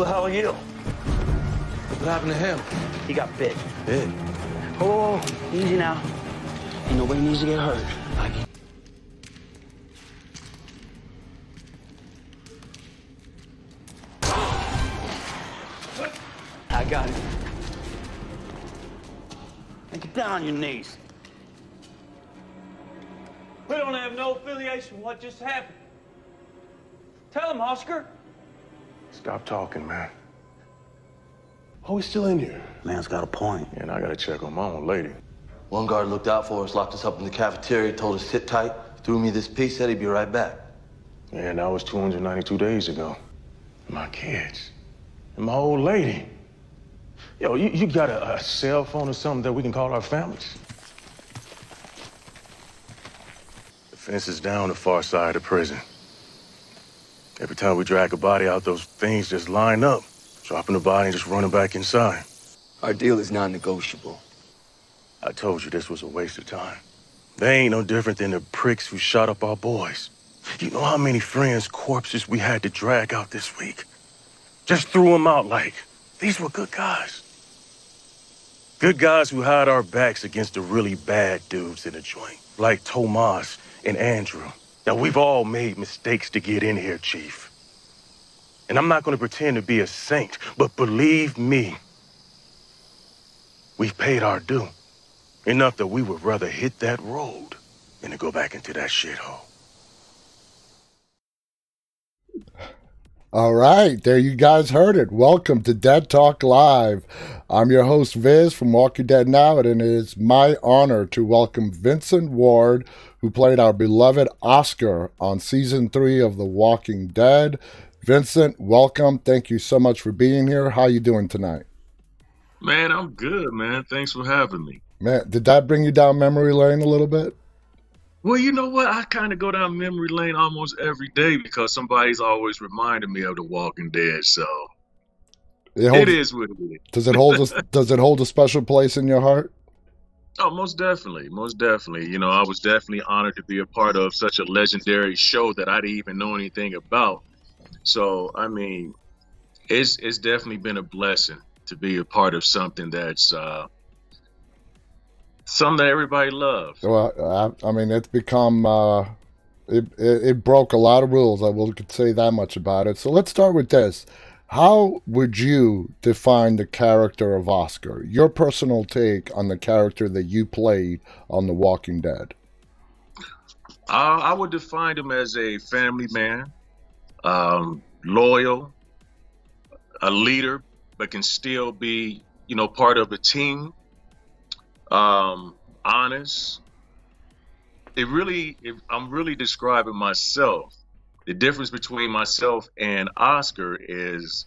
Who the hell are you? What happened to him? He got bit. Bit. Oh, easy now. Ain't nobody needs to get hurt. I need I got it. Now get down on your knees. We don't have no affiliation with what just happened. Tell him, Oscar. Stop talking, man. Oh, he's still in here. Man's got a point. And I gotta check on my own lady. One guard looked out for us, locked us up in the cafeteria, told us sit tight, threw me this piece, said he'd be right back. And that was 292 days ago. My kids. And my old lady. Yo, you, you got a, a cell phone or something that we can call our families? The fence is down the far side of the prison. Every time we drag a body out, those things just line up, dropping the body and just running back inside. Our deal is non-negotiable. I told you this was a waste of time. They ain't no different than the pricks who shot up our boys. You know how many friends' corpses we had to drag out this week? Just threw them out like these were good guys. Good guys who had our backs against the really bad dudes in the joint, like Tomas and Andrew. Now, we've all made mistakes to get in here, Chief. And I'm not going to pretend to be a saint, but believe me, we've paid our due. Enough that we would rather hit that road than to go back into that shithole. All right, there you guys heard it. Welcome to Dead Talk Live. I'm your host Viz from Walking Dead Now, and it is my honor to welcome Vincent Ward, who played our beloved Oscar on season three of The Walking Dead. Vincent, welcome. Thank you so much for being here. How you doing tonight? Man, I'm good, man. Thanks for having me. Man, did that bring you down memory lane a little bit? Well, you know what? I kind of go down memory lane almost every day because somebody's always reminding me of The Walking Dead. So It, holds, it is what it is. Does it hold a, Does it hold a special place in your heart? Oh, most definitely, most definitely. You know, I was definitely honored to be a part of such a legendary show that I didn't even know anything about. So, I mean, it's it's definitely been a blessing to be a part of something that's uh, something that everybody loves. Well, I, I mean, it's become uh, it, it, it broke a lot of rules. I will could say that much about it. So let's start with this. How would you define the character of Oscar? Your personal take on the character that you played on The Walking Dead. Uh, I would define him as a family man, um, loyal, a leader, but can still be, you know, part of a team. Um, honest. It really, it, I'm really describing myself. The difference between myself and Oscar is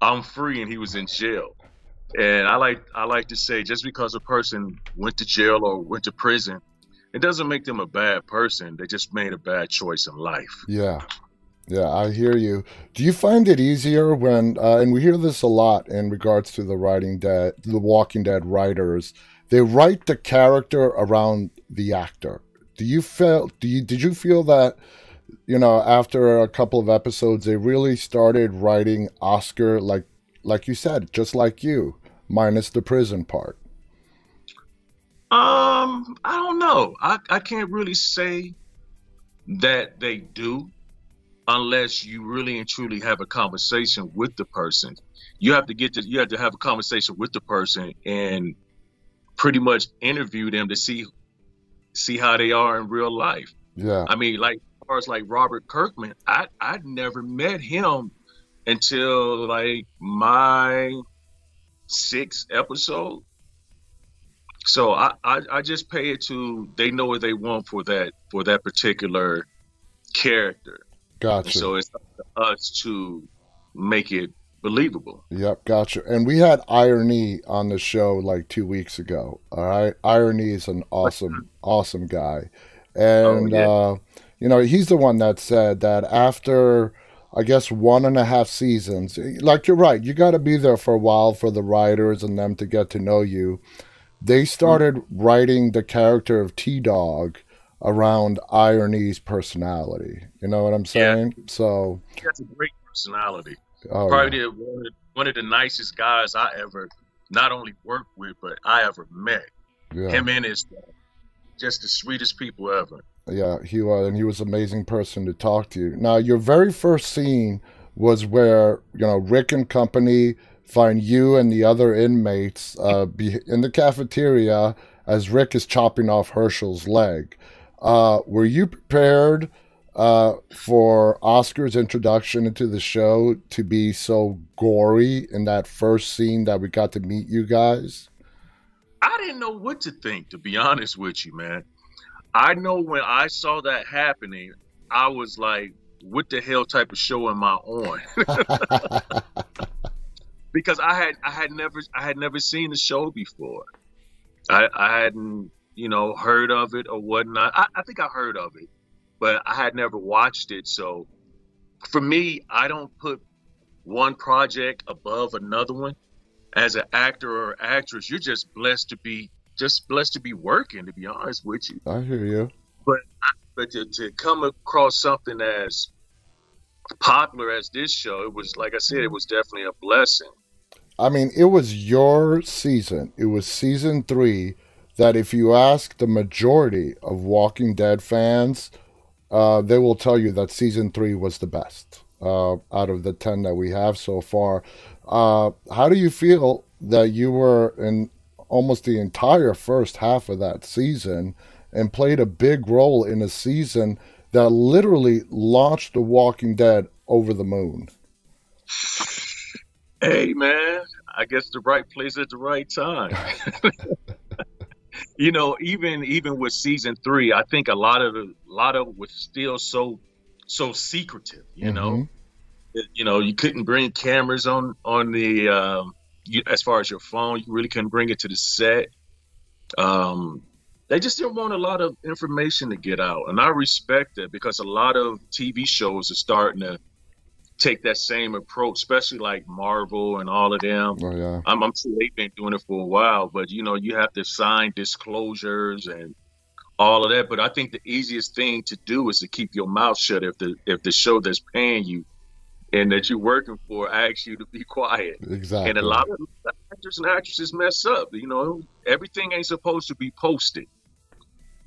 I'm free and he was in jail. And I like I like to say just because a person went to jail or went to prison, it doesn't make them a bad person. They just made a bad choice in life. Yeah. Yeah, I hear you. Do you find it easier when, uh, and we hear this a lot in regards to the writing dead, the Walking Dead writers, they write the character around the actor. Do you feel? Do you did you feel that? You know, after a couple of episodes, they really started writing Oscar like, like you said, just like you, minus the prison part. Um, I don't know. I, I can't really say that they do unless you really and truly have a conversation with the person. You have to get to you have to have a conversation with the person and pretty much interview them to see see how they are in real life. Yeah. I mean, like as far as like Robert Kirkman, I I'd never met him until like my sixth episode. So I, I, I just pay it to they know what they want for that for that particular character. Gotcha. And so it's up to us to make it believable. Yep, gotcha. And we had IronE on the show like two weeks ago. All right, IronE is an awesome, awesome guy, and Oh, yeah. uh, you know he's the one that said that after I guess one and a half seasons, like you're right, you got to be there for a while for the writers and them to get to know you. They started writing the character of T Dog around IronE's personality. You know what I'm saying? Yeah. saying? So He has a great personality. Oh, Probably yeah. one, of the, one of the nicest guys I ever not only worked with, but I ever met. yeah. Him and his just the sweetest people ever. Yeah, he was, and he was an amazing person to talk to. Now, your very first scene was where you know Rick and company find you and the other inmates uh, be in the cafeteria as Rick is chopping off Hershel's leg. Uh, were you prepared uh, for Oscar's introduction into the show to be so gory in that first scene that we got to meet you guys? I didn't know what to think, to be honest with you, man. I know when I saw that happening, I was like, what the hell type of show am I on? because I had I had never I had never seen the show before. I, I hadn't, you know, heard of it or whatnot. I, I think I heard of it, but I had never watched it. So for me, I don't put one project above another one. As an actor or actress, you're just blessed to be just blessed to be working, to be honest with you. I hear you. But but to, to come across something as popular as this show, it was like I said, it was definitely a blessing. I mean, it was your season. It was season three that if you ask the majority of Walking Dead fans, uh, they will tell you that season three was the best uh, out of the 10 that we have so far. Uh, how do you feel that you were in almost the entire first half of that season and played a big role in a season that literally launched The Walking Dead over the moon? Hey man, I guess the right place at the right time. you know, even even with season three, I think a lot of the a lot of was still so so secretive. You know, Mhm. It- you know, you couldn't bring cameras on on the um, you, as far as your phone. You really couldn't bring it to the set. Um, they just didn't want a lot of information to get out, and I respect that because a lot of TV shows are starting to take that same approach, especially like Marvel and all of them. Oh, yeah. I'm, I'm sure they've been doing it for a while, but you know, you have to sign disclosures and all of that. But I think the easiest thing to do is to keep your mouth shut if the if the show that's paying you and that you're working for asks you to be quiet. Exactly. And a lot of actors and actresses mess up. You know, everything ain't supposed to be posted.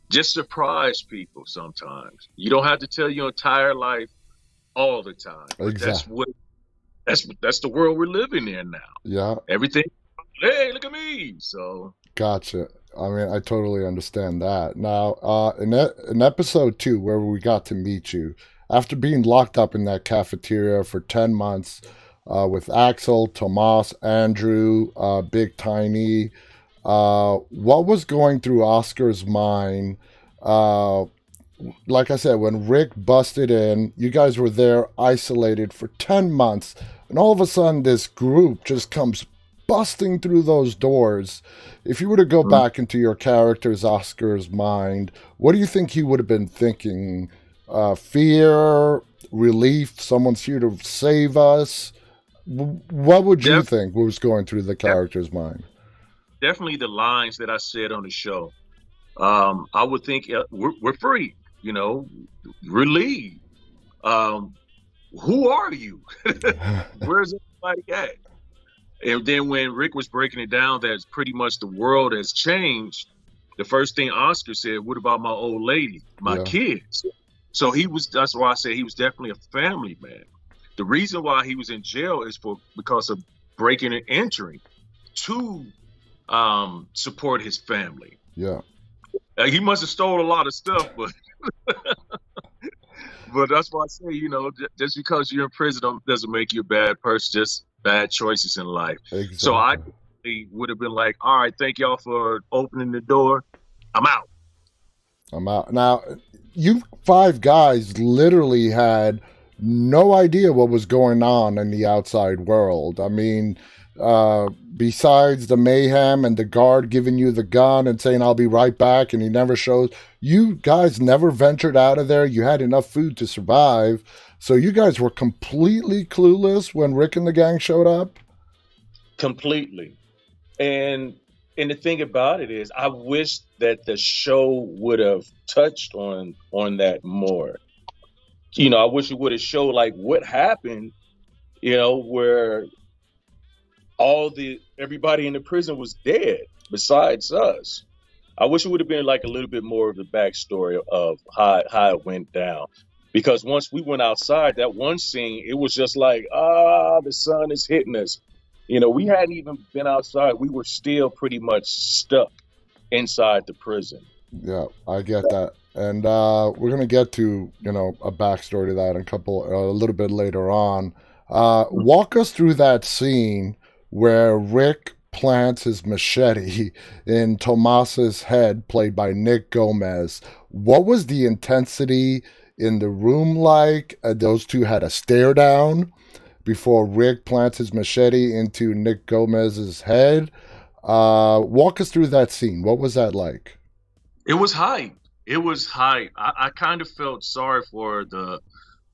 Just surprise people sometimes. You don't have to tell your entire life all the time. But That's Exactly. what that's that's the world we're living in now. Yeah, Everything. Hey, look at me. So gotcha. I mean, I totally understand that. Now, uh, in, e- in episode two, where we got to meet you, after being locked up in that cafeteria for 10 months uh, with Axel, Tomas, Andrew, uh, Big Tiny, uh, what was going through Oscar's mind? Like I said, when Rick busted in, you guys were there isolated for 10 months, and all of a sudden, this group just comes busting through those doors. If you were to go back into your character's Oscar's mind, what do you think he would have been thinking? Uh, fear, relief, someone's here to save us? What would you Def- think was going through the character's mind? definitely the lines that I said on the show. Um, I would think uh, we're, we're free. You know, relieved. Um, who are you? Where's everybody at? And then when Rick was breaking it down, that's pretty much the world has changed. The first thing Oscar said, "What about my old lady, my Yeah. kids?" So he was. That's why I said he was definitely a family man. The reason why he was in jail is for because of breaking and entering to um, support his family. Yeah. Uh, he must have stole a lot of stuff, but but that's why I say, you know, just because you're in prison doesn't make you a bad person. Just bad choices in life. Exactly. So I would have been like, all right, thank y'all for opening the door. I'm out. I'm out. Now, you five guys literally had no idea what was going on in the outside world. I mean, uh, besides the mayhem and the guard giving you the gun and saying, I'll be right back, and he never shows, you guys never ventured out of there. You had enough food to survive. So you guys were completely clueless when Rick and the gang showed up? completely. And and the thing about it is, I wish that the show would have touched on on that more. You know, I wish it would have showed like what happened you know, where all the everybody in the prison was dead besides us. I wish it would have been like a little bit more of the backstory of how how it went down. Because once we went outside, that one scene, it was just like, ah, the sun is hitting us. You know, we hadn't even been outside. We were still pretty much stuck inside the prison. Yeah, I get that. And uh, we're gonna get to you know a backstory to that in a couple a little bit later on. Uh, walk us through that scene where Rick plants his machete in Tomas's head, played by Nick Gomez. What was the intensity in the room like? Uh, those two had a stare down before Rick plants his machete into Nick Gomez's head. Uh, walk us through that scene. What was that like? It was hype. It was hype. I, I kind of felt sorry for the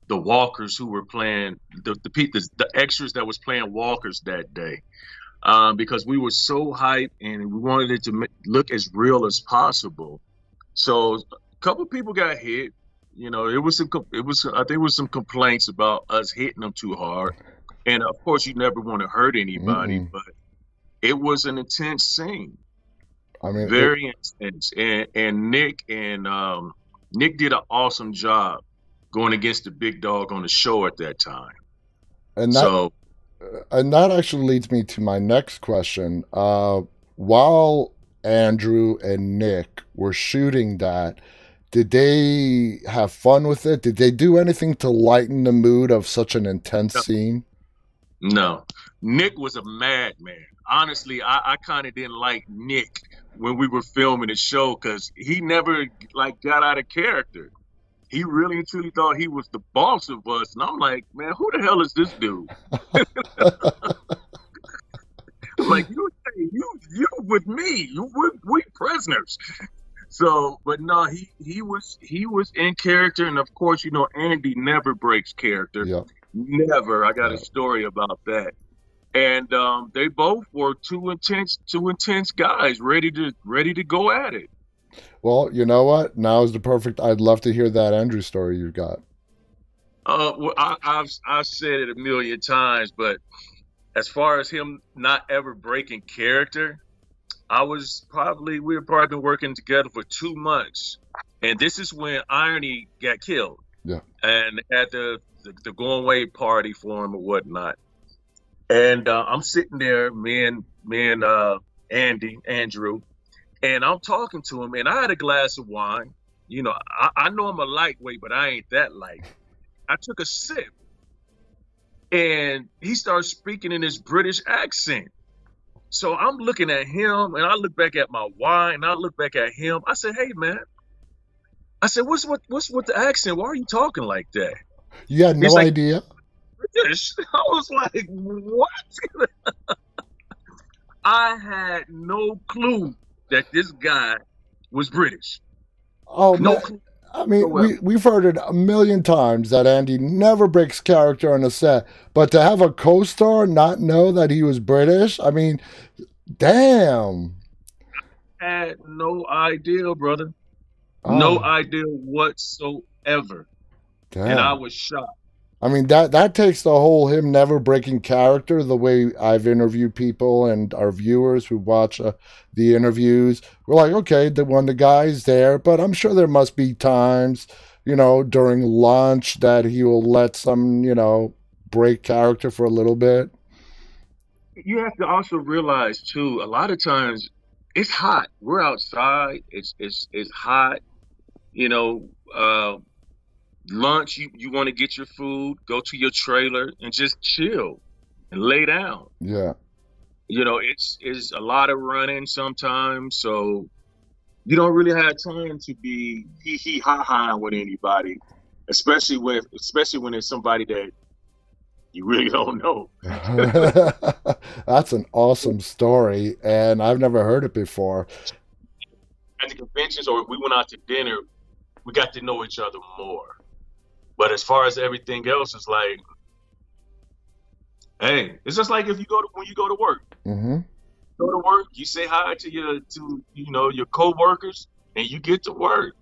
the walkers who were playing the the, the, the extras that was playing walkers that day. Um, because we were so hyped and we wanted it to look as real as possible. So a couple people got hit. You know, it was some, it was I think it was some complaints about us hitting them too hard, and of course you never want to hurt anybody, mm but it was an intense scene. I mean, very it, intense, and and Nick and um, Nick did an awesome job going against the big dog on the show at that time. And that, so, and that actually leads me to my next question. Uh, while Andrew and Nick were shooting that, did they have fun with it? Did they do anything to lighten the mood of such an intense no. scene? No. Nick was a madman honestly, I, I kind of didn't like Nick when we were filming the show because he never like got out of character. He really and truly thought he was the boss of us, and I'm like, man, who the hell is this dude? like you, you, you with me, you we, we prisoners. So, but no, he he was he was in character, and of course, you know, Andy never breaks character. Yep. Never. I got a story about that and um, they both were two intense, two intense guys, ready to ready to go at it. Well, you know what? Now is the perfect. I'd love to hear that Andrew story you've got. Uh, well, I, I've I've said it a million times, but as far as him not ever breaking character, I was probably we were probably been working together for two months, and this is when IronE got killed. Yeah, and at the the, the going away party for him or whatnot. And uh, I'm sitting there, me and me and uh, Andy, Andrew, and I'm talking to him, and I had a glass of wine. You know, I, I know I'm a lightweight, but I ain't that light. I took a sip, and he starts speaking in his British accent. So I'm looking at him, and I look back at my wine, and I look back at him. I said, "Hey, man," I said, "What's what what's with the accent? Why are you talking like that?" You had no idea. British. I was like, what? I had no clue that this guy was British. Oh no! Man. I mean, oh, we, we've heard it a million times that Andy never breaks character on a set, but to have a co-star not know that he was British, I mean, damn. I had no idea, brother. Oh. No idea whatsoever. Damn. And I was shocked. I mean that that takes the whole him never breaking character. The way I've interviewed people and our viewers who watch uh, the interviews, we're like, okay, the when the guy's there, but I'm sure there must be times, you know, during lunch that he will let some, you know, break character for a little bit. You have to also realize too. A lot of times, it's hot. We're outside. It's it's it's hot. You know. Uh, lunch, you, you want to get your food, go to your trailer and just chill and lay down. Yeah. You know, it's it's a lot of running sometimes, so you don't really have time to be hee hee ha ha with anybody, especially with especially when it's somebody that you really don't know. That's an awesome story, and I've never heard it before. At the conventions, or if we went out to dinner, we got to know each other more. But as far as everything else, it's like, hey, it's just like if you go to when you go to work. Mm-hmm. Go to work, you say hi to your to you know your coworkers, and you get to work.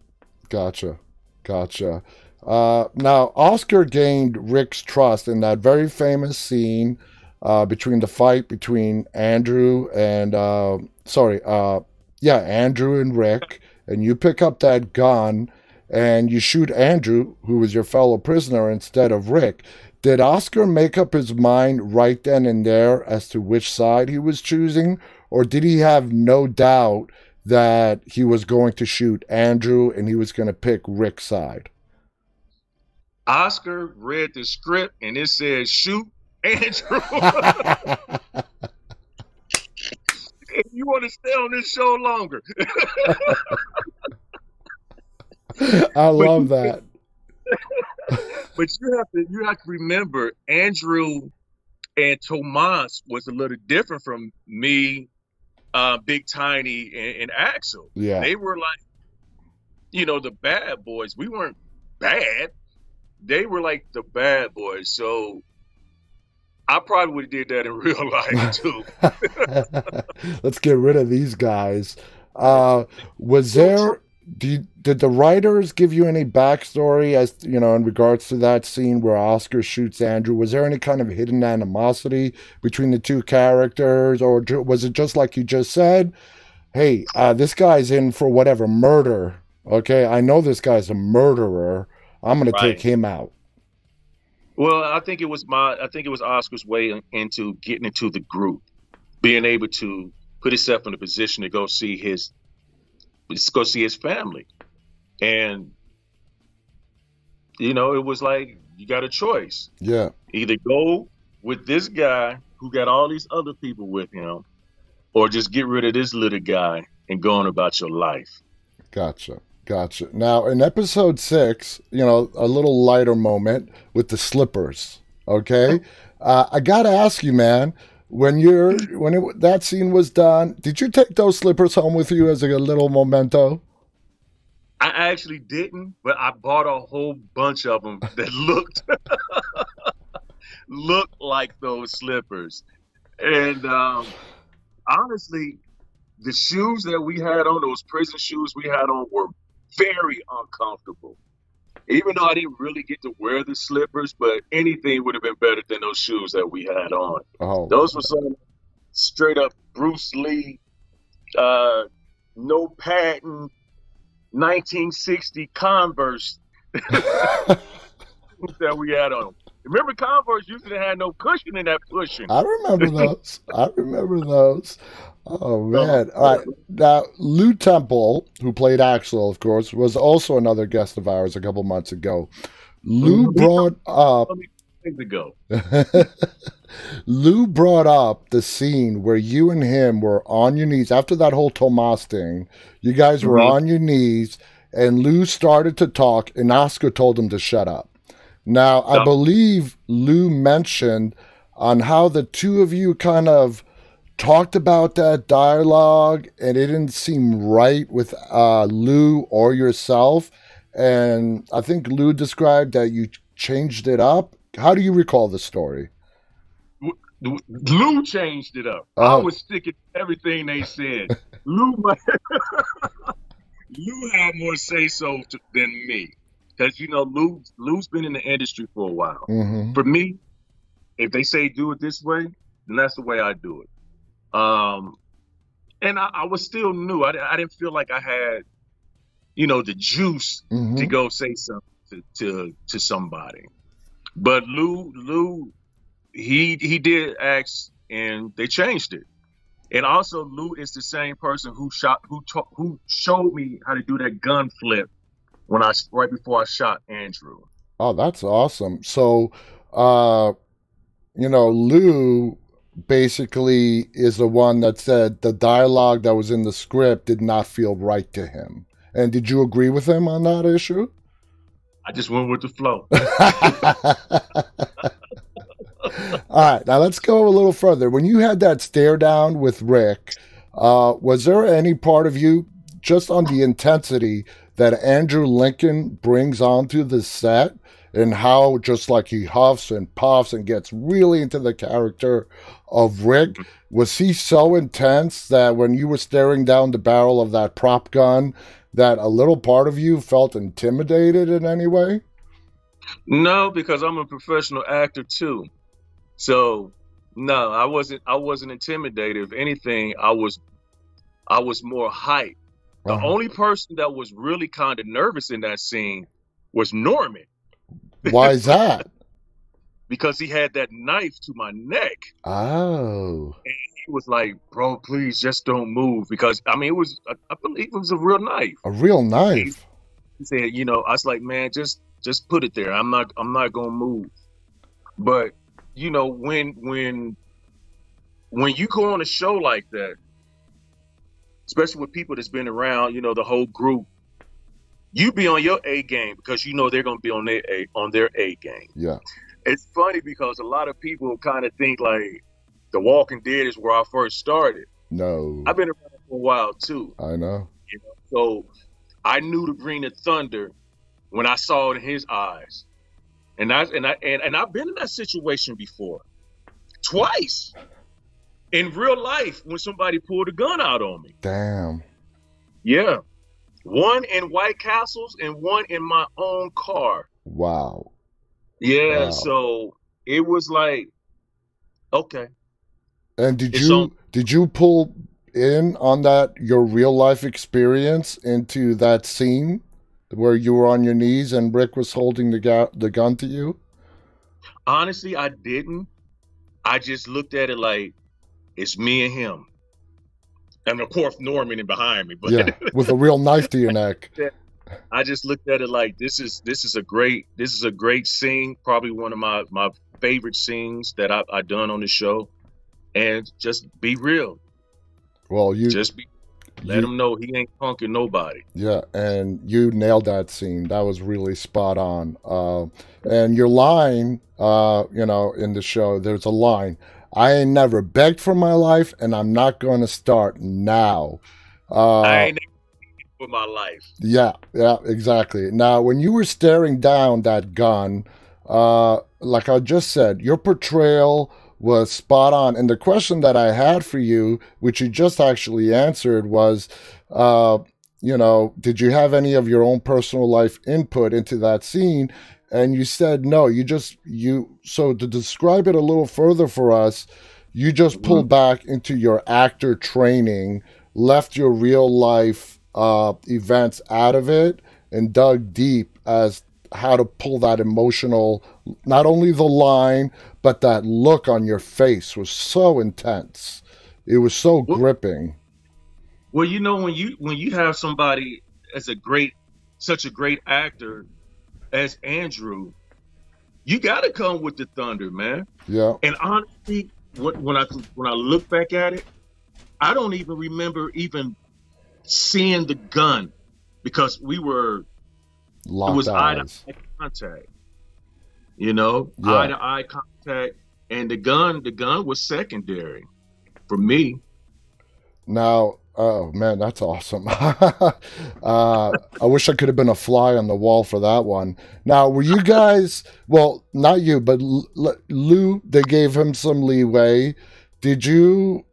Gotcha, gotcha. Uh, now, Oscar gained Rick's trust in that very famous scene uh, between the fight between Andrew and, uh, sorry, uh, yeah, Andrew and Rick. And you pick up that gun and you shoot Andrew, who was your fellow prisoner, instead of Rick. Did Oscar make up his mind right then and there as to which side he was choosing? Or did he have no doubt that he was going to shoot Andrew and he was going to pick Rick's side? Oscar read the script and it said shoot Andrew. if you want to stay on this show longer. I love that. but you have to you have to remember Andrew and Tomas was a little different from me, uh, Big Tiny, and, and Axel. Yeah. They were like, you know, the bad boys. We weren't bad. They were like the bad boys. So I probably would have did that in real life too. Let's get rid of these guys. Uh, was there? Do you, did the writers give you any backstory as you know in regards to that scene where Oscar shoots Andrew? Was there any kind of hidden animosity between the two characters, or was it just like you just said? Hey, uh, this guy's in for whatever murder. Okay, I know this guy's a murderer. I'm gonna Right. take him out. Well, I think it was my I think it was Oscar's way into getting into the group, being able to put himself in a position to go see his go see his family. And you know, it was like you got a choice. Yeah, Either go with this guy who got all these other people with him, or just get rid of this little guy and go on about your life. Gotcha. Gotcha. Now, in episode six, you know, a little lighter moment with the slippers. Okay. Uh, I got to ask you, man, when you're, when it, that scene was done, did you take those slippers home with you as a little memento? I actually didn't, but I bought a whole bunch of them that looked looked like those slippers. And um, honestly, the shoes that we had on, those prison shoes we had on, were very uncomfortable. Even though I didn't really get to wear the slippers, but anything would have been better than those shoes that we had on. Oh, Those were some straight up Bruce Lee, uh, no patent, 1960 Converse that we had on. Remember, Converse usually had no cushion in that cushion. I remember those. I remember those. Oh man! Uh, All right. Now, Lew Temple, who played Axel, of course, was also another guest of ours a couple months ago. Lew brought up Things ago. Lew brought up the scene where you and him were on your knees after that whole Tomas thing. You guys were Mhm. on your knees, and Lew started to talk, and Oscar told him to shut up. Now, I believe Lew mentioned on how the two of you kind of talked about that dialogue, and it didn't seem right with uh, Lew or yourself. And I think Lew described that you changed it up. How do you recall the story? Lew changed it up. I Oh. was sticking to everything they said. Lew, Lew had more say so to, than me, because you know Lew Lew's been in the industry for a while. hmm For me, if they say do it this way, then that's the way I do it. Um, and I, I was still new. I, I didn't feel like I had, you know, the juice hmm to go say something to, to to somebody. But Lew Lew he he did ask and they changed it. And also Lew is the same person who shot who ta- who showed me how to do that gun flip when I right before I shot Andrew. Oh, that's awesome. So, uh, you know, Lew basically is the one that said the dialogue that was in the script did not feel right to him. And did you agree with him on that issue? I just went with the flow. All right, now let's go a little further. When you had that stare down with Rick, uh, was there any part of you just on the intensity that Andrew Lincoln brings onto the set and how just like he huffs and puffs and gets really into the character of Rick? Was he so intense that when you were staring down the barrel of that prop gun, that a little part of you felt intimidated in any way? No, because I'm a professional actor too. So no, I wasn't I wasn't intimidated. If anything, I was I was more hyped. The Uh-huh. only person that was really kind of nervous in that scene was Norman Why is that? because he had that knife to my neck. Oh, He was like, "Bro, please just don't move," because I mean, it was I, believe it was a real knife. a real knife. He said, "You know," I was like, "Man, just just put it there. I'm not I'm not gonna move." But you know, when when when you go on a show like that, especially with people that's been around, you know, the whole group, you be on your A game because you know they're gonna be on their A on their A game. Yeah. It's funny because a lot of people kind of think like The Walking Dead is where I first started. No, I've been around for a while too. I know. You know? So I knew the Green of Thunder when I saw it in his eyes. And I and I and, and I've been in that situation before. Twice. In real life when somebody pulled a gun out on me. Damn. Yeah. One in White Castles and one in my own car. Wow. Yeah, Wow. so it was like okay. And did you did you pull in on that your real life experience into that scene where you were on your knees and Rick was holding the ga- the gun to you? Honestly, I didn't. I just looked at it like it's me and him. And of course Norman in behind me, but Yeah, with a real knife to your neck. I just looked at it like this is this is a great this is a great scene, probably one of my my favorite scenes that I I done on the show. And just be real. Well, you Just be let you- him know he ain't punking nobody. Yeah, and you nailed that scene. That was really spot on. Uh, and your line, uh, you know, in the show, there's a line: "I ain't never begged for my life, and I'm not going to start now." Uh, I ain't never begged for my life. yeah, yeah, exactly. Now, when you were staring down that gun, uh, like I just said, your portrayal was spot on. And the question that I had for you, which you just actually answered, was, uh, you know, did you have any of your own personal life input into that scene? And you said no. You just you. So to describe it a little further for us, you just pulled back into your actor training, left your real life uh, events out of it, and dug deep as how to pull that emotional, not only the line, but that look on your face was so intense. It was so Well- gripping. Well, you know when you when you have somebody as a great such a great actor as Andrew, you got to come with the thunder, man. Yeah. And honestly, when, when I when I look back at it, I don't even remember even seeing the gun because we were it Locked was eye to eye contact. You know, Yeah. eye to eye contact, and the gun the gun was secondary for me. Now, oh man, that's awesome. uh, I wish I could have been a fly on the wall for that one. Now, were you guys, well, not you, but Lew, they gave him some leeway. Did you,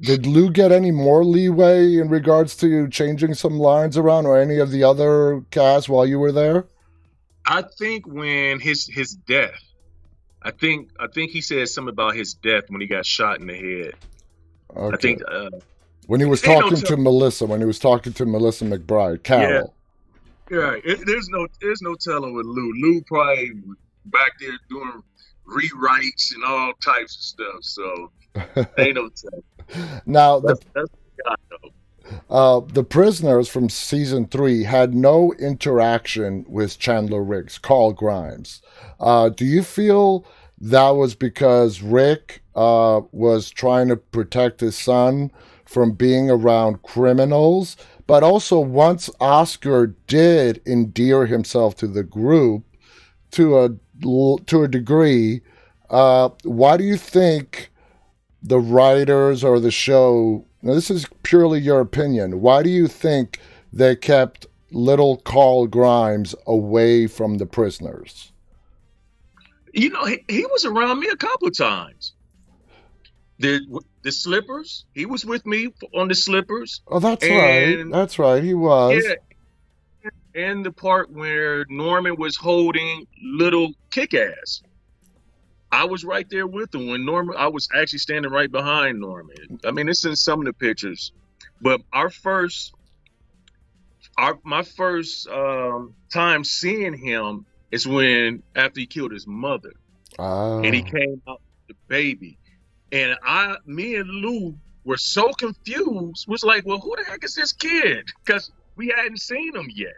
did Lew get any more leeway in regards to changing some lines around or any of the other cast while you were there? I think when his his death, I think I think he said something about his death when he got shot in the head. Okay. I think uh, when he was Ain't no talking to Melissa, when he was talking to Melissa McBride, Carol. yeah, it, there's no there's no telling with Lew. Lew probably back there doing rewrites and all types of stuff. So ain't no telling. Now, the That's, Uh, the prisoners from season three had no interaction with Chandler Riggs, Carl Grimes. Uh, do you feel that was because Rick uh, was trying to protect his son from being around criminals? But also, once Oscar did endear himself to the group to a to a degree, uh, why do you think the writers or the show now this is purely your opinion why do you think they kept little carl grimes away from the prisoners You know, he, he was around me a couple of times. The the slippers, he was with me on the slippers. oh that's right that's right he was Yeah. and the part where Norman was holding little kick ass. I was right there with him when Norman. I was actually standing right behind Norman. I mean, it's in some of the pictures, but our first, our my first um, time seeing him is when after he killed his mother, Oh. and he came out the baby, and I, me and Lew were so confused. Was like, well, who the heck is this kid? Because we hadn't seen him yet.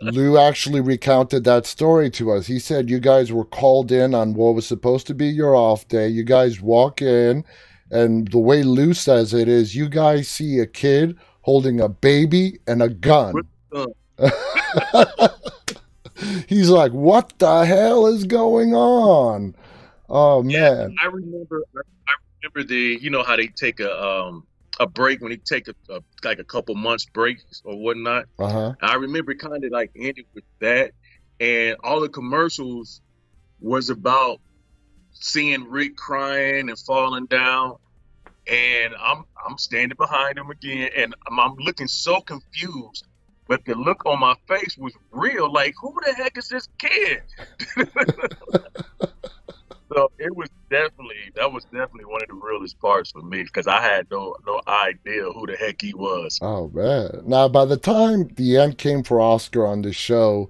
Lew actually recounted that story to us. He said you guys were called in on what was supposed to be your off day. You guys walk in, and the way Lew says it is you guys see a kid holding a baby and a gun. He's like, what the hell is going on? Oh, man. I remember. I remember the. You know how they take a um a break when he take a, a like a couple months break or whatnot. Uh huh. I remember kind of like ended with that, and all the commercials was about seeing Rick crying and falling down, and I'm I'm standing behind him again, and I'm, I'm looking so confused, but the look on my face was real. Like, who the heck is this kid? so it was definitely that was definitely one of the realest parts for me because I had no no idea who the heck he was. Oh man! Now, by the time the end came for Oscar on the show,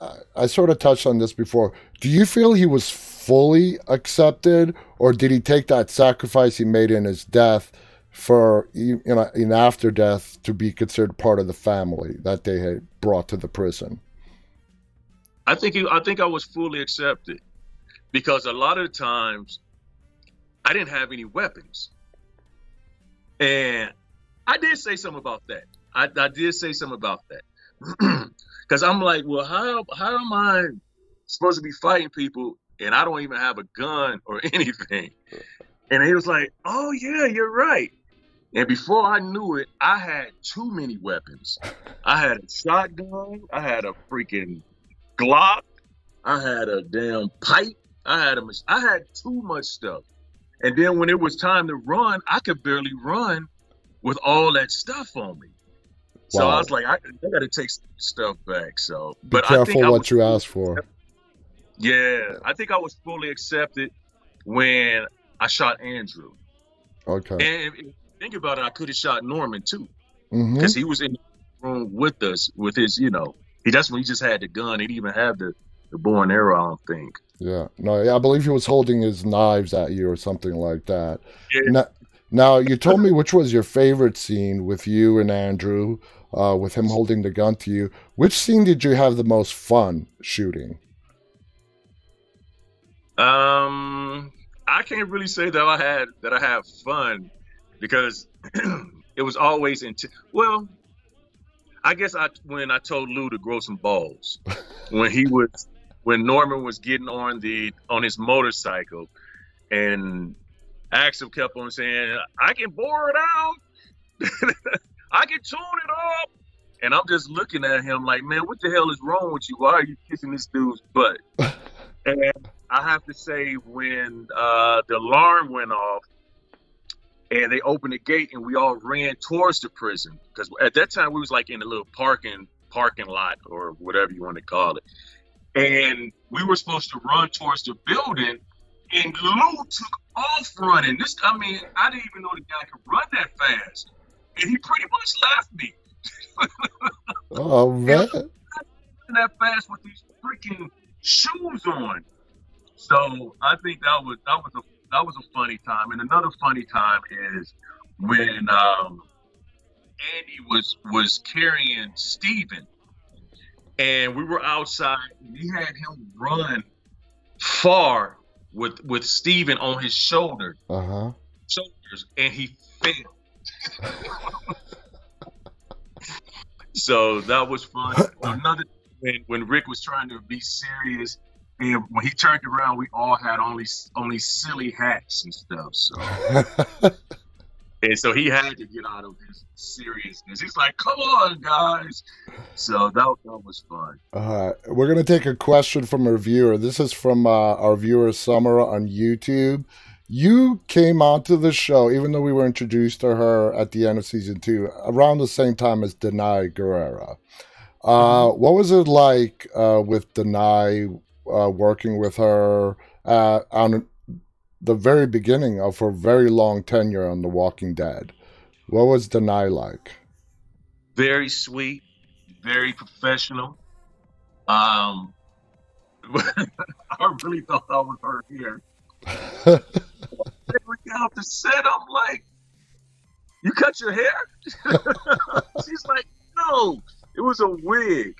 I, I sort of touched on this before. Do you feel he was fully accepted, or did he take that sacrifice he made in his death for you know in after death to be considered part of the family that they had brought to the prison? I think he, I think I was fully accepted because a lot of the times I didn't have any weapons, and I did say something about that. I, I did say something about that because I'm like, well, how how am I supposed to be fighting people and I don't even have a gun or anything? And he was like, oh yeah, you're right. And before I knew it, I had too many weapons. I had a shotgun. I had a freaking Glock. I had a damn pipe. I had a I had too much stuff. And then when it was time to run, I could barely run with all that stuff on me. So I was like, I, I got to take stuff back. So, Be but I think careful I what was, you ask for. yeah, I think I was fully accepted when I shot Andrew. Okay. And if you think about it, I could have shot Norman too mm-hmm. because he was in the room with us with his, you know, he that's when he just had the gun. He didn't even have the the bow and arrow. I don't think. Yeah. No, I believe he was holding his knives at you or something like that. Yeah. Now, now you told me which was your favorite scene with you and Andrew, uh, with him holding the gun to you. Which scene did you have the most fun shooting? Um, I can't really say that I had that I have fun because it was always in. well, I guess I when I told Lew to grow some balls when he was when Norman was getting on the on his motorcycle and Axel kept on saying, "I can bore it out, I can tune it up," and I'm just looking at him like, "Man, what the hell is wrong with you? Why are you kissing this dude's butt?" and I have to say, when uh, the alarm went off and they opened the gate and we all ran towards the prison because at that time we was like in a little parking parking lot or whatever you want to call it, and we were supposed to run towards the building. And Lew took off running. This, I mean, I didn't even know the guy could run that fast, and he pretty much left me Oh man, that fast with these freaking shoes on. So I think that was that was a that was a funny time. And another funny time is when um, Andy was was carrying Steven and we were outside We had him run far with with Steven on his shoulder uh huh. shoulders and he fell. so that was fun. Another when when Rick was trying to be serious, and when he turned around, we all had only only silly hats and stuff. So and so he had to get out of his seriousness. He's like, "Come on, guys!" So that that was fun. All right, we're gonna take a question from a viewer. This is from uh, our viewer Summer on YouTube. You came onto the show, even though we were introduced to her at the end of season two, around the same time as Danai Gurira. Uh, Mm-hmm. what was it like uh, with Danai uh, working with her uh, on the very beginning of her very long tenure on The Walking Dead? What was Danai like? very sweet, very professional. Um, I really thought I was her here. we got off the set. I'm like, "You cut your hair?" She's like, "No, it was a wig."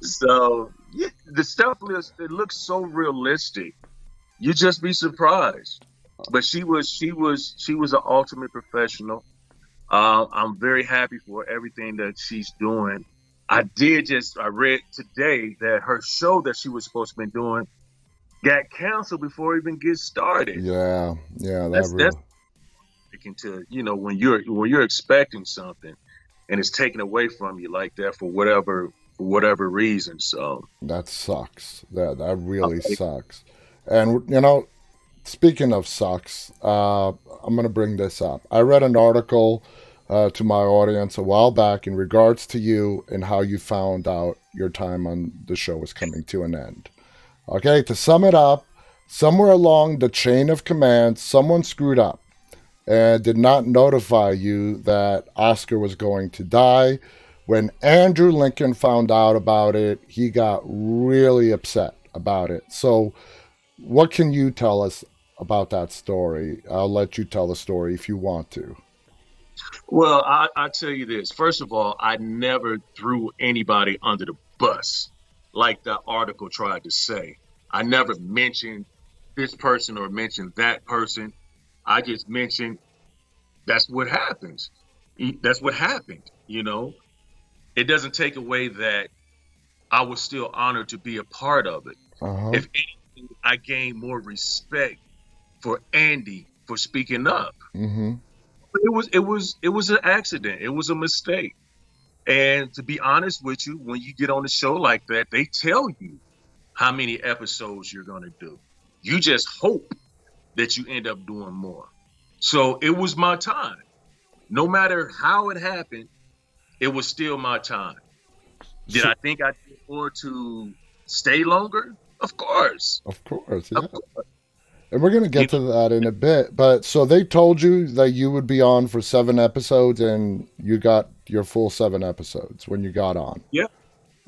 So yeah, the stuff looks it looks so realistic. You just be surprised. But she was she was she was an ultimate professional. Uh, I'm very happy for everything that she's doing. I did just I read today that her show that she was supposed to be doing got canceled before it even gets started. Yeah, yeah, that That's- really. that's- Into you know when you're when you're expecting something and it's taken away from you like that for whatever for whatever reason. So That sucks. That that really Okay. sucks. And you know, speaking of sucks, uh, I'm gonna bring this up. I read an article uh, to my audience a while back in regards to you and how you found out your time on the show was coming to an end. Okay, to sum it up, somewhere along the chain of command, someone screwed up and did not notify you that Oscar was going to die. When Andrew Lincoln found out about it, he got really upset about it. So, what can you tell us about that story? I'll let you tell the story if you want to. Well, I, I tell you this. First of all, I never threw anybody under the bus like that article tried to say. I never mentioned this person or mentioned that person. I just mentioned that's what happens. That's what happened, you know. It doesn't take away that I was still honored to be a part of it. Uh huh. If anything, I gained more respect for Andy for speaking up Mm-hmm. it was it was it was an accident. It was a mistake. And to be honest with you, when you get on a show like that, they tell you how many episodes you're going to do. You just hope that you end up doing more. So it was my time. No matter how it happened, it was still my time. Did So- I think I did more to stay longer? Of course. Of course, yeah. Of course. And we're gonna get to that in a bit. But so they told you that you would be on for seven episodes, and you got your full seven episodes when you got on. Yeah.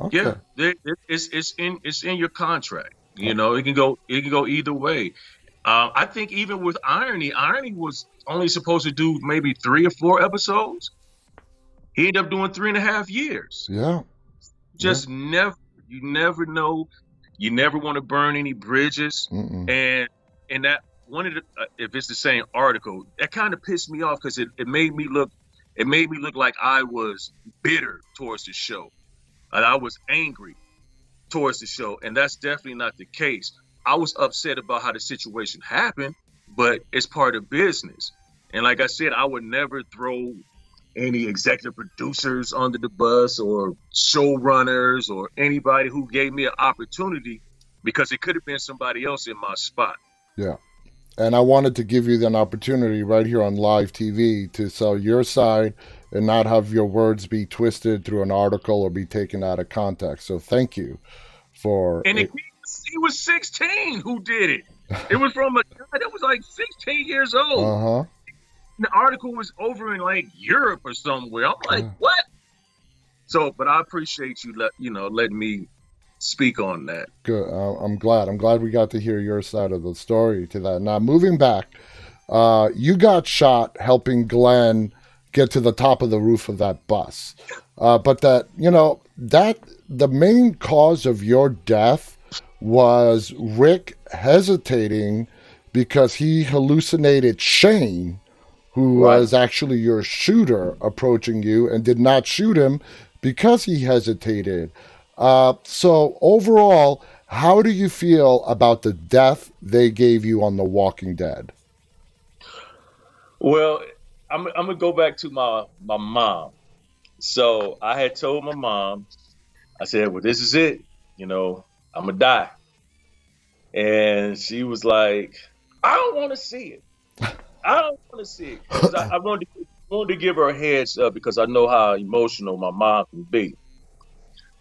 Okay. Yeah, it, it- it's it's in it's in your contract. You know, it can go it can go either way. Um, I think even with IronE, IronE was only supposed to do maybe three or four episodes. He ended up doing three and a half years. Yeah. Just never, you never know. You never want to burn any bridges. Mm-mm. And and that one of the uh, if it's the same article, that kind of pissed me off because it, it made me look it made me look like I was bitter towards the show. And I was angry towards the show. And that's definitely not the case. I was upset about how the situation happened, but it's part of business. And like I said, I would never throw any executive producers under the bus or showrunners or anybody who gave me an opportunity because it could have been somebody else in my spot. Yeah. And I wanted to give you an opportunity right here on live TV to sell your side and not have your words be twisted through an article or be taken out of context. So thank you for And it. he was 16 who did it. It was from a guy that was like 16 years old. Uh huh. The article was over in like Europe or somewhere. I'm like, Yeah. what? So, but I appreciate you let you know letting me speak on that. Good. I'm glad. I'm glad we got to hear your side of the story to that. Now, moving back, uh, you got shot helping Glenn get to the top of the roof of that bus. Uh, but that, you know, that the main cause of your death was Rick hesitating because he hallucinated Shane, who Right. was actually your shooter, approaching you and did not shoot him because he hesitated. Uh, so overall, how do you feel about the death they gave you on The Walking Dead? Well, I'm I'm gonna go back to my my mom. So I had told my mom, I said, "Well, this is it. You know, I'm gonna die." And she was like, I don't want to see it. I don't want to see it I, I wanted to, wanted to give her a heads up because I know how emotional my mom can be,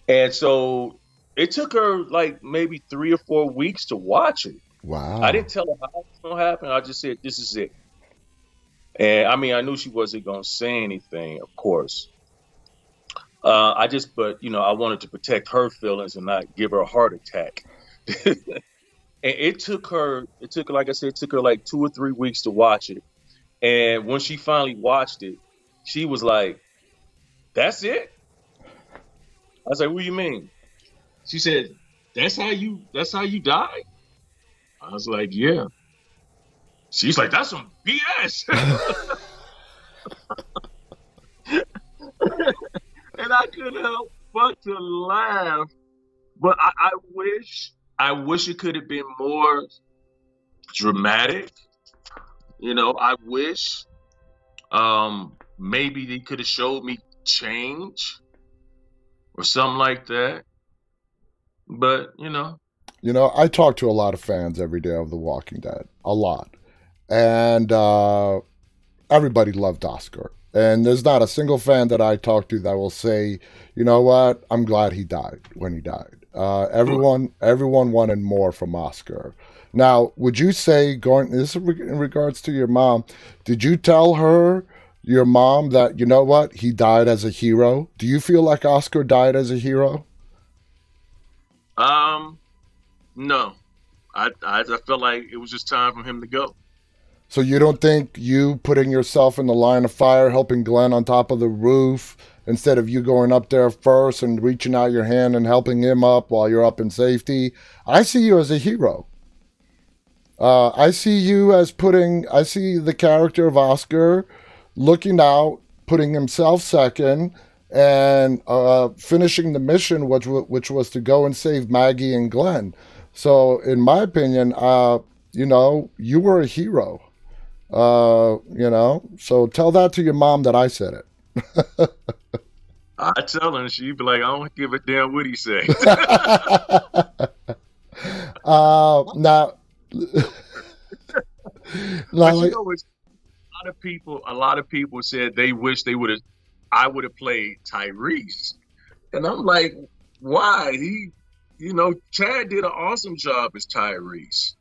and so it took her like maybe three or four weeks to watch it. Wow. I didn't tell her how it's gonna happen. I just said this is it. And I mean, I knew she wasn't gonna say anything, of course. Uh, I just, but you know, I wanted to protect her feelings and not give her a heart attack. and it took her, it took, like I said, it took her like two or three weeks to watch it. And when she finally watched it, she was like, "That's it." I was like, "What do you mean?" She said, "That's how you, that's how you die." I was like, "Yeah." She's like, "That's some BS." and I couldn't help but to laugh. But I, I wish, I wish it could have been more dramatic. You know, I wish um maybe they could have showed me change or something like that. But you know, You know, I talk to a lot of fans every day of The Walking Dead, a lot. And uh, everybody loved Oscar. And there's not a single fan that I talk to that will say, you know what, I'm glad he died when he died. Uh, everyone, everyone wanted more from Oscar. Now, would you say, going this is in regards to your mom, did you tell her, your mom, that you know what, he died as a hero? Do you feel like Oscar died as a hero? um, no, I, I I felt like it was just time for him to go. So you don't think you putting yourself in the line of fire, helping Glenn on top of the roof, instead of you going up there first and reaching out your hand and helping him up while you're up in safety? I see you as a hero. Uh, I see you as putting. I see the character of Oscar looking out, putting himself second, and uh, finishing the mission, which which was to go and save Maggie and Glenn. So, in my opinion, uh, you know, you were a hero. Uh, you know, so tell that to your mom that I said it. I tell her, she'd be like, "I don't give a damn what he say." Uh, now, now, But you like, know, it's, a lot of people, a lot of people said they wish they would have, I would have played Tyrese, and I'm like, why? He, you know, Chad did an awesome job as Tyrese,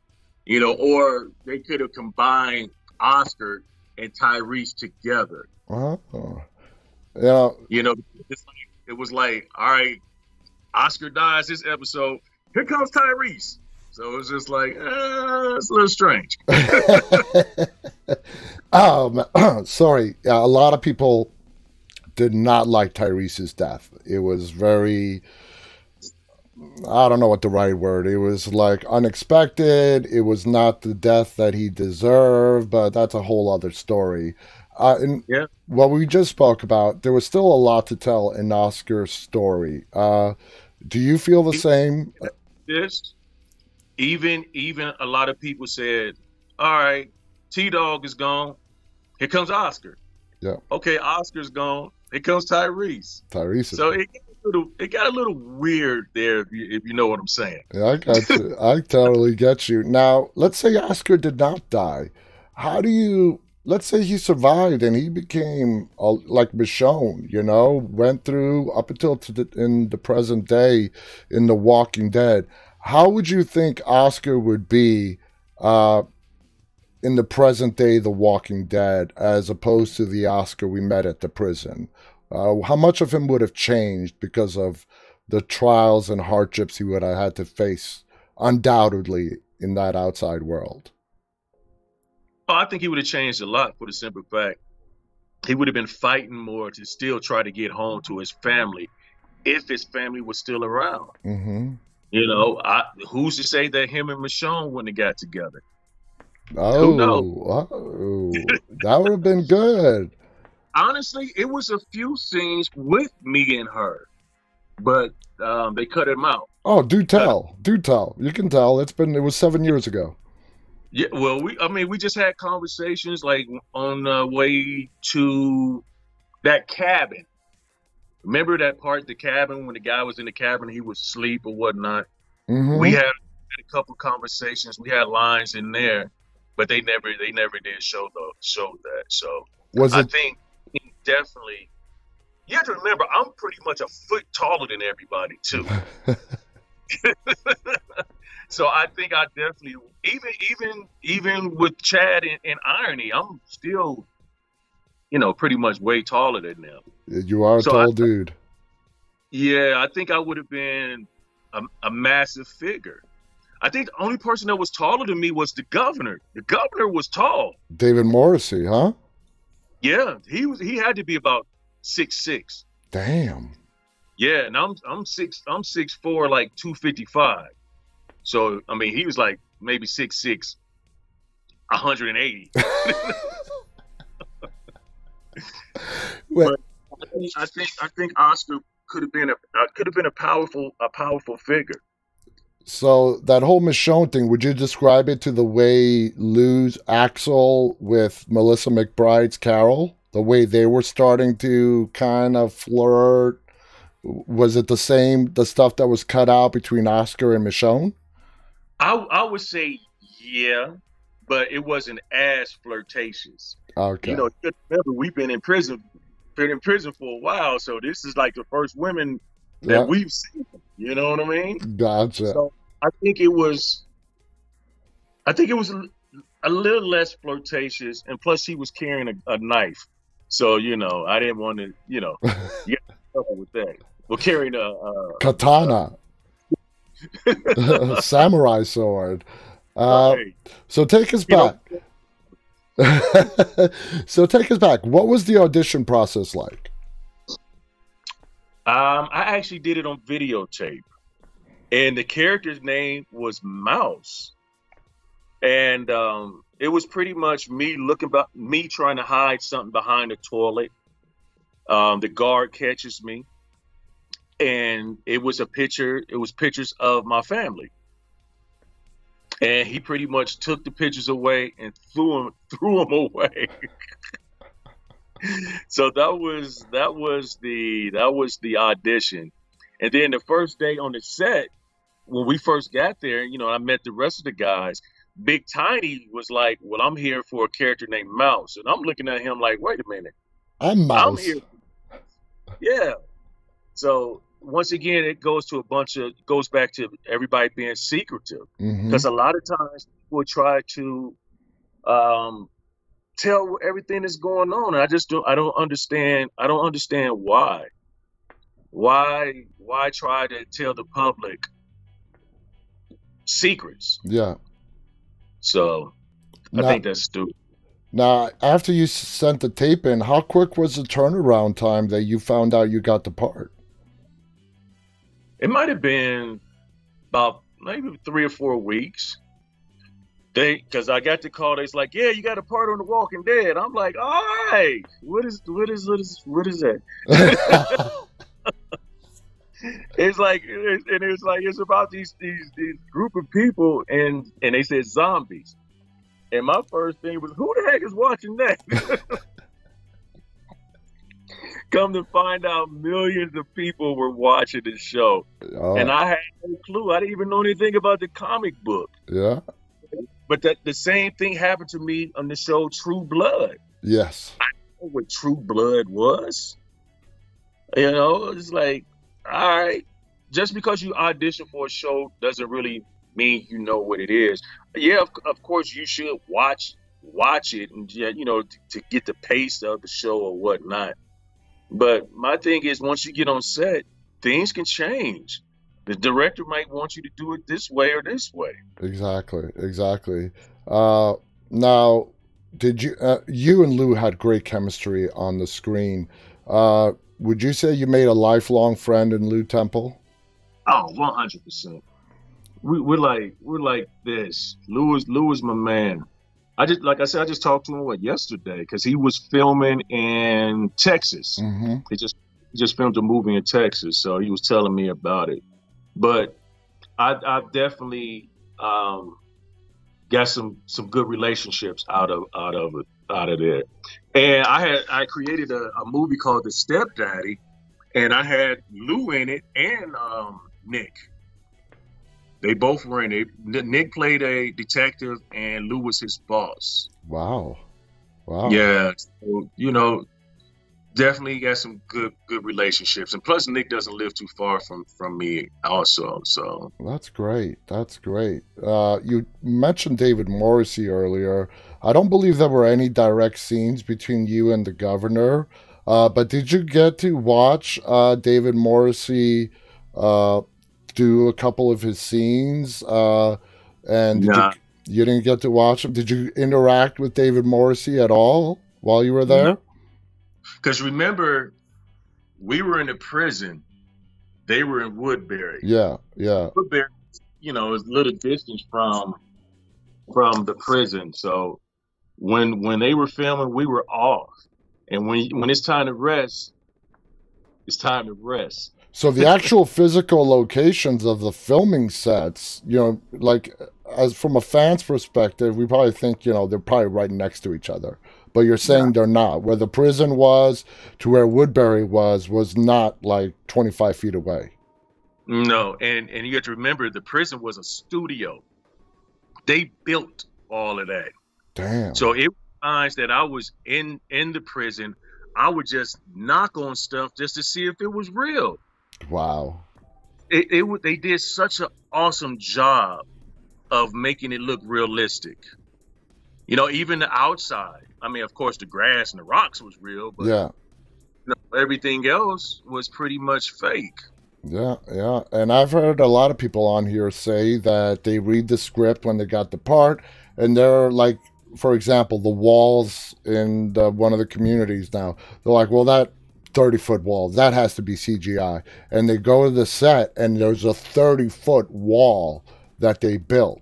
you know, or they could have combined Oscar and Tyrese together, uh, you know, you know. It's like, it was like, all right, Oscar dies this episode, here comes Tyrese. So it's just like, uh, it's a little strange. um, sorry, a lot of people did not like Tyrese's death. It was very, I don't know what the right word. It was like unexpected. It was not the death that he deserved, but that's a whole other story. Uh, and Yeah. what we just spoke about, there was still a lot to tell in Oscar's story. Uh, do you feel the same? this, even even a lot of people said, "All right, T Dog is gone. Here comes Oscar. Yeah. Okay, Oscar's gone. Here comes Tyrese. Tyrese. is So it got a little, it got a little weird there, if you, if you know what I'm saying. Yeah, I got you. I totally get you. Now, let's say Oscar did not die. How do you? Let's say he survived and he became uh, like Michonne. You know, went through up until the, in the present day in The Walking Dead. How would you think Oscar would be uh, in the present day The Walking Dead as opposed to the Oscar we met at the prison? Uh, how much of him would have changed because of the trials and hardships he would have had to face, undoubtedly, in that outside world. Oh, I think he would have changed a lot for the simple fact he would have been fighting more to still try to get home to his family if his family was still around. Mm-hmm. You know, I, who's to say that him and Michonne wouldn't have got together? Oh, knows? oh, that would have been good. honestly, it was a few scenes with me and her, but um, they cut him out. Oh, do tell, do tell. You can tell. It's been. It was seven years ago. Yeah, well, we I mean, we just had conversations like on the way to that cabin. Remember that part, the cabin, when the guy was in the cabin, he was asleep or whatnot. hmm We had, a couple conversations. We had lines in there, but they never they never did show the show that. So Was I it think definitely. You have to remember, I'm pretty much a foot taller than everybody too. so I think I definitely, even even even with Chad and, and IronE, I'm still, you know, pretty much way taller than them. you are a So tall I- dude? Yeah, I think I would have been a, a massive figure. I think the only person that was taller than me was the governor. The governor was tall. David Morrissey, huh? Yeah, he was. He had to be about six six. Damn. Yeah, and I'm I'm six I'm six four, like two fifty five. So I mean, he was like maybe six six, hundred and eighty. Wait, I think I think I think Oscar could have been a uh, could have been a powerful a powerful figure. so that whole Michonne thing, would you describe it to the way Lew's Axel with Melissa McBride's Carol? The way they were starting to kind of flirt? Was it the same, the stuff that was cut out between Oscar and Michonne? I I would say yeah, but it wasn't as flirtatious. Okay. You know, remember we've been in prison, been in prison for a while, so this is like the first women that Yeah. we've seen. You know what I mean? Gotcha. So I think it was, I think it was a, a little less flirtatious, and plus he was carrying a, a knife, so you know I didn't want to, you know, you got to be careful with that. Well, carrying a, a Katana. Samurai sword. Uh, so take us you back. so take us back. What was the audition process like? Um, I actually did it on videotape, and the character's name was Mouse, and um, it was pretty much me looking about me trying to hide something behind the toilet. Um, the guard catches me, and it was a picture. It was pictures of my family, and he pretty much took the pictures away and threw them threw them away. so that was that was the that was the audition and then the first day on the set when we first got there you know i met the rest of the guys big tiny was like well i'm here for a character named mouse and i'm looking at him like wait a minute I'm i'm Mouse. here yeah so once again it goes to a bunch of goes back to everybody being secretive Mhm. because a lot of times people try to um, tell everything that's going on. And I just don't. I don't understand. I don't understand why. Why? Why try to tell the public secrets? Yeah. So I Now, think that's stupid. now, after you sent the tape in, how quick was the turnaround time that you found out you got the part? It might have been about maybe three or four weeks. They, because I got the call, they's like, "Yeah, you got a part on The Walking Dead." I'm like, "All right, what is, what is, what is, what is that?" it's like it's, and it's like it's about these these these group of people and and they said zombies and my first thing was who the heck is watching that come to find out millions of people were watching the show Oh, and i had no clue i didn't even know anything about the comic book yeah. but that the same thing happened to me on the show true blood Yes. I know what True Blood was. You know, it's like, all right, just because you audition for a show doesn't really mean you know what it is. Yeah, of, of course you should watch watch it and you know to, to get the pace of the show or whatnot. But my thing is, once you get on set, things can change. The director might want you to do it this way or this way. Exactly. Exactly. Uh, now, did you? Uh, you and Lew had great chemistry on the screen. Uh, would you say you made a lifelong friend in Lew Temple? Oh, one hundred percent. We we're like we're like this. Lew is Lew is my man. I just like I said, I just talked to him what yesterday because he was filming in Texas. Mm-hmm. He just he just filmed a movie in Texas, so he was telling me about it. But I I've definitely um, got some some good relationships out of out of it out of there. And I had I created a, a movie called The Stepdaddy, and I had Lew in it and um, Nick. They both were in it. Nick played a detective, and Lew was his boss. Wow. Wow. Yeah, so, you know, definitely got some good good relationships, and plus Nick doesn't live too far from from me, also. So That's great. That's great. Uh, you mentioned David Morrissey earlier. I don't believe there were any direct scenes between you and the governor. Uh, but did you get to watch uh, David Morrissey uh, do a couple of his scenes? Uh, and did Nah. you, you didn't get to watch him? Did you interact with David Morrissey at all while you were there? because remember, we were in the prison, they were in Woodbury. Yeah, yeah. Woodbury, you know, is a little distance from from the prison. So when when they were filming, we were off, and when when it's time to rest, it's time to rest. So the actual physical locations of the filming sets, you know, like as from a fan's perspective, we probably think, you know, they're probably right next to each other. But you're saying they're not. Where the prison was to where Woodbury was was not like 25 feet away. No, and and you have to remember the prison was a studio. They built all of that. Damn. So it was times that I was in in the prison, I would just knock on stuff just to see if it was real. Wow. It, it would- they did such an awesome job of making it look realistic. You know, even the outside. I mean, of course, the grass and the rocks was real, but Yeah. you know, everything else was pretty much fake. Yeah, yeah. And I've heard a lot of people on here say that they read the script when they got the part, and they're like, for example, the walls in the, one of the communities now, they're like, well, that 30 foot wall, that has to be CGI. And they go to the set, and there's a 30 foot wall that they built.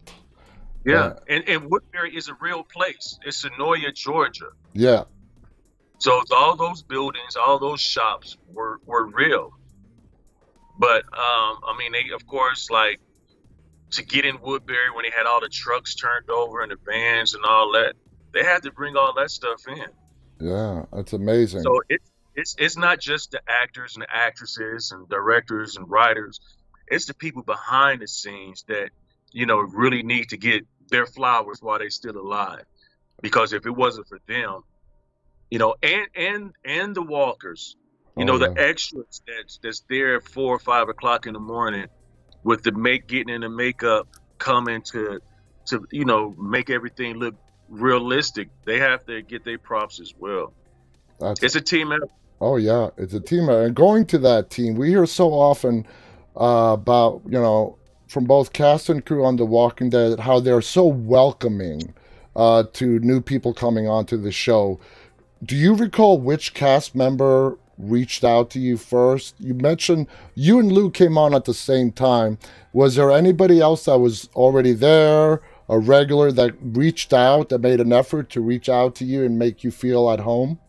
Yeah, and and Woodbury is a real place. It's Senoia, Georgia. Yeah, So all those buildings, all those shops were were real. But um, I mean, they of course like to get in Woodbury when they had all the trucks turned over and the vans and all that. They had to bring all that stuff in. yeah. That's amazing. So it's it's it's not just the actors and the actresses and directors and writers. It's the people behind the scenes that you know really need to get their flowers while they're still alive. Because if it wasn't for them, you know, and and and the walkers, you Oh, know, the extras that's that's there at four or five o'clock in the morning with the make getting in the makeup coming to to you know make everything look realistic. They have to get their props as well. That's It's a team effort. Oh yeah, it's a team, and going to that team, we hear so often uh, about you know from both cast and crew on The Walking Dead how they're so welcoming uh, to new people coming onto the show. Do you recall which cast member reached out to you first? You mentioned you and Lew came on at the same time. Was there anybody else that was already there, a regular that reached out, that made an effort to reach out to you and make you feel at home?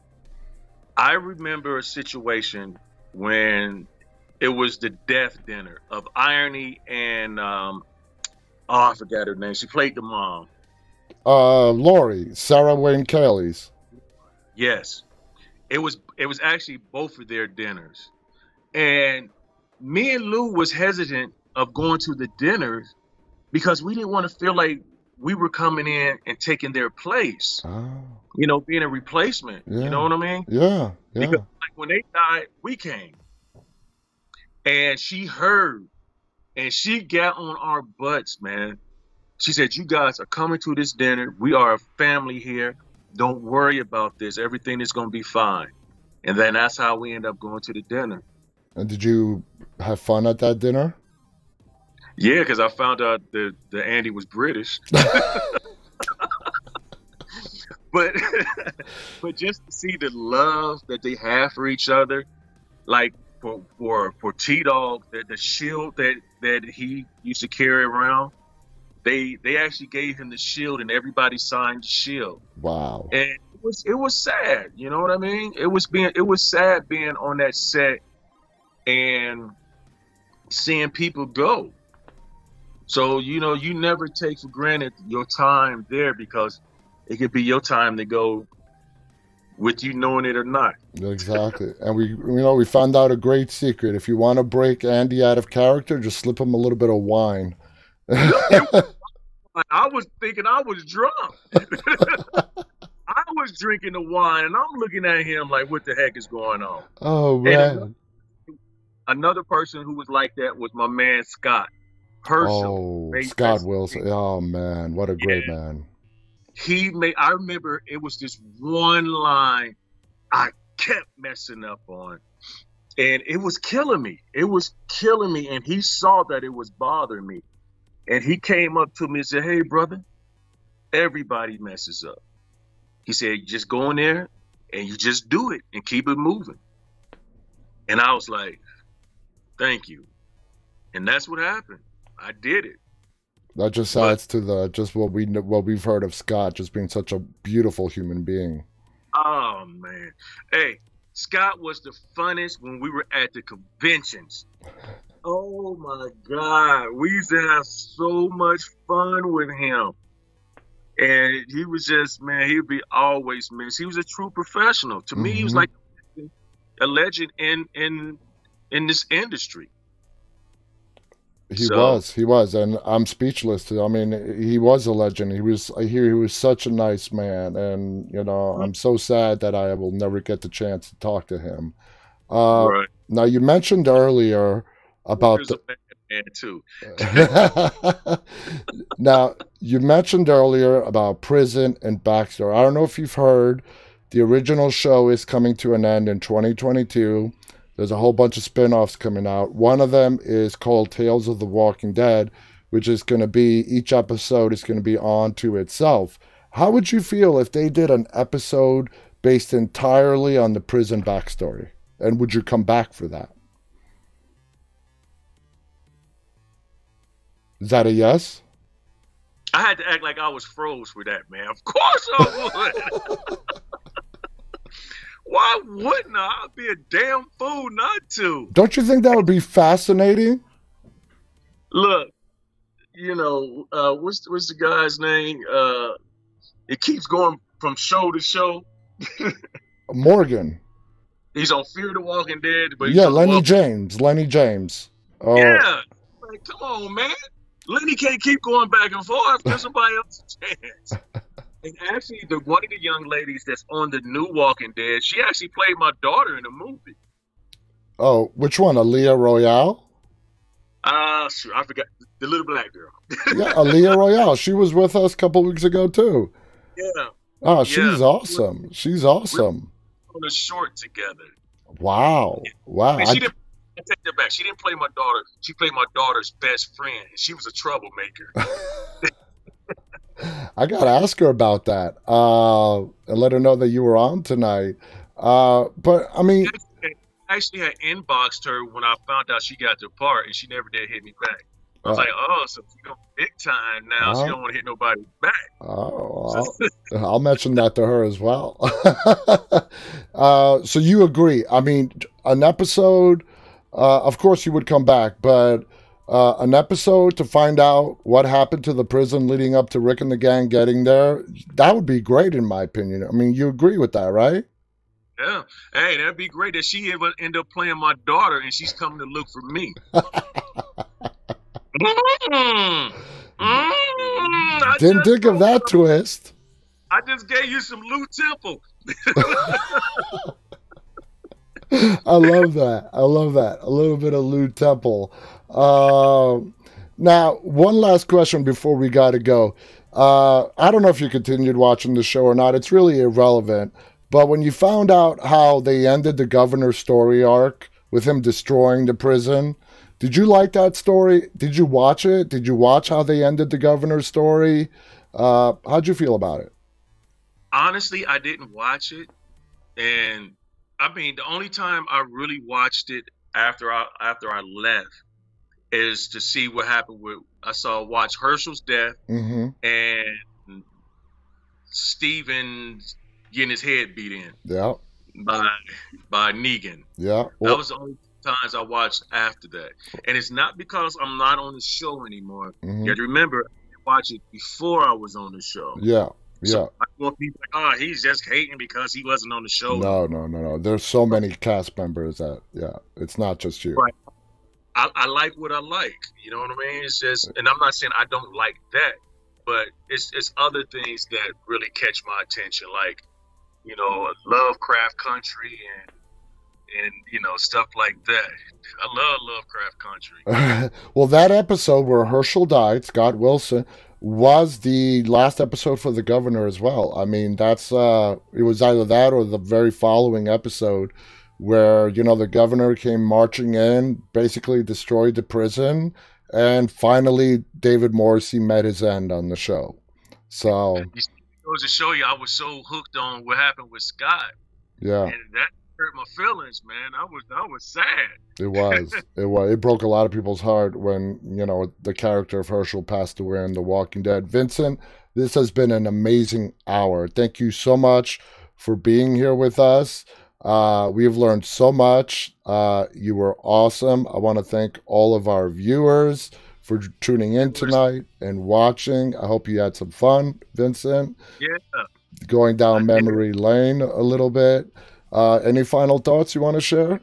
I remember a situation when it was the death dinner of IronE and um, oh, I forgot her name. She played the mom. Uh, Lori, Sarah Wayne Callies. Yes, it was. It was actually both of their dinners, and me and Lew was hesitant of going to the dinners because we didn't want to feel like we were coming in and taking their place. Oh, You know, being a replacement. Yeah. You know what I mean? yeah, yeah. Because like when they died, we came. And she heard and she got on our butts, man. She said, You guys are coming to this dinner. We are a family here. Don't worry about this. Everything is gonna be fine. And then that's how we end up going to the dinner. And did you have fun at that dinner? Yeah, because I found out that, that Andy was British. but but just to see the love that they have for each other, like for for for T Dog, the, the shield that that he used to carry around, they they actually gave him the shield and everybody signed the shield. Wow. And it was it was sad, you know what I mean? It was being it was sad being on that set and seeing people go. So, you know, you never take for granted your time there because it could be your time to go with you knowing it or not. Exactly. And we, you know, we found out a great secret. If you want to break Andy out of character, just slip him a little bit of wine, I was thinking I was drunk. I was drinking the wine, and I'm looking at him like, "What the heck is going on?" oh And man. another person who was like that was my man Scott Hershel. Oh, Scott Wilson. Oh man, what a great Yeah. man. He made. I remember it was this one line I kept messing up on, and it was killing me. It was killing me, and he saw that it was bothering me, and he came up to me and said, "Hey, brother, everybody messes up." He said, "Just go in there and you just do it and keep it moving." And I was like, "Thank you," and that's what happened. I did it. That just But- adds to the just what we what we've heard of Scott just being such a beautiful human being. Oh man. Hey, Scott was the funnest when we were at the conventions. Oh my God. We used to have so much fun with him. And he was just, man, he'd be always missed. He was a true professional. To me, he was Mhm. like a legend in in in this industry. He So- was, he was, and I'm speechless. I mean, he was a legend. He was. I hear he was such a nice man, and you know, I'm so sad that I will never get the chance to talk to him. Uh, right. Now, you mentioned earlier about He the, man too. now, you mentioned earlier about prison and backstory. I don't know if you've heard, the original show is coming to an end in 2022. There's a whole bunch of spin offs coming out. One of them is called Tales of the Walking Dead, which is going to be, each episode is going to be on to itself. How would you feel if they did an episode based entirely on the prison backstory? And would you come back for that? Is that a yes? I had to act like I was froze for that, man. Of course I would. Why wouldn't I? I'd be a damn fool not to. Don't you think that would be fascinating? Look, you know, uh, what's what's the guy's name? Uh, it keeps going from show to show. Morgan. He's on Fear the Walking Dead, but he's Yeah, Lennie Walk- James. Lennie James. Oh, Yeah, like, come on, man. Lennie can't keep going back and forth. Give somebody else a chance. And actually, the one of the young ladies that's on the new Walking Dead, she actually played my daughter in a movie. oh, which one? Aliyah Royale? Ah, sure, I forgot the little black girl. Yeah, Aliyah Royale. She was with us a couple weeks ago too. Yeah, Oh, she's Yeah. awesome. She's awesome. on a short together. Wow. Wow. And I- she didn't I take that back. She didn't play my daughter. She played my daughter's best friend. and She was a troublemaker. I gotta ask her about that. Uh, and let her know that you were on tonight. Uh, but I mean, I actually had inboxed her when I found out she got the part, and she never did hit me back. I was Oh. like, oh, so she going big time now. Uh-huh. She don't want to hit nobody back. oh, I'll, I'll mention that to her as well. uh, so you agree? I mean, an episode. Uh, of course, you would come back, but uh, an episode to find out what happened to the prison leading up to Rick and the gang getting there. That would be great, in my opinion. I mean, you agree with that, right? Yeah. Hey, that'd be great that she ever end up playing my daughter, and she's coming to look for me. Mm. Mm. Didn't think of that twist. I just gave you some Lew Temple. I love that. I love that. A little bit of Lew Temple. Um now, one last question before we got to go. Uh, I don't know if you continued watching the show or not. It's really irrelevant. But when you found out how they ended the governor's story arc with him destroying the prison, did you like that story? Did you watch it? Did you watch how they ended the governor's story? Uh, how'd you feel about it? honestly, I didn't watch it, and I mean, the only time I really watched it after I after I left is to see what happened with. I saw watch Hershel's death hmm and Steven getting his head beat in Yeah. by by Negan. Yeah. That was the only times I watched after that, and it's not because I'm not on the show anymore. Mhm. You have to remember, I watched it before I was on the show. Yeah. Yeah. So I want people like, oh, he's just hating because he wasn't on the show. No, no, no, no. There's so many cast members that yeah, it's not just you. Right. I, I like what I like. You know what I mean? It's just, and I'm not saying I don't like that, but it's it's other things that really catch my attention, like you know, Lovecraft Country and and you know stuff like that. I love Lovecraft Country. well, that episode where Hershel died, Scott Wilson, was the last episode for the governor as well. I mean, that's uh, it was either that or the very following episode where you know the governor came marching in, basically destroyed the prison, and finally David Morrissey met his end on the show. So it goes to show you, I was so hooked on what happened with Scott. Yeah, and that hurt my feelings, man. I was I was sad. It was. it was. It broke a lot of people's heart when you know the character of Hershel passed away in The Walking Dead. Vincent, this has been an amazing hour. Thank you so much for being here with us. Uh, we've learned so much. Uh, you were awesome. I want to thank all of our viewers for tuning in tonight and watching. I hope you had some fun, Vincent. Yeah. Going down memory lane a little bit. Uh, any final thoughts you want to share?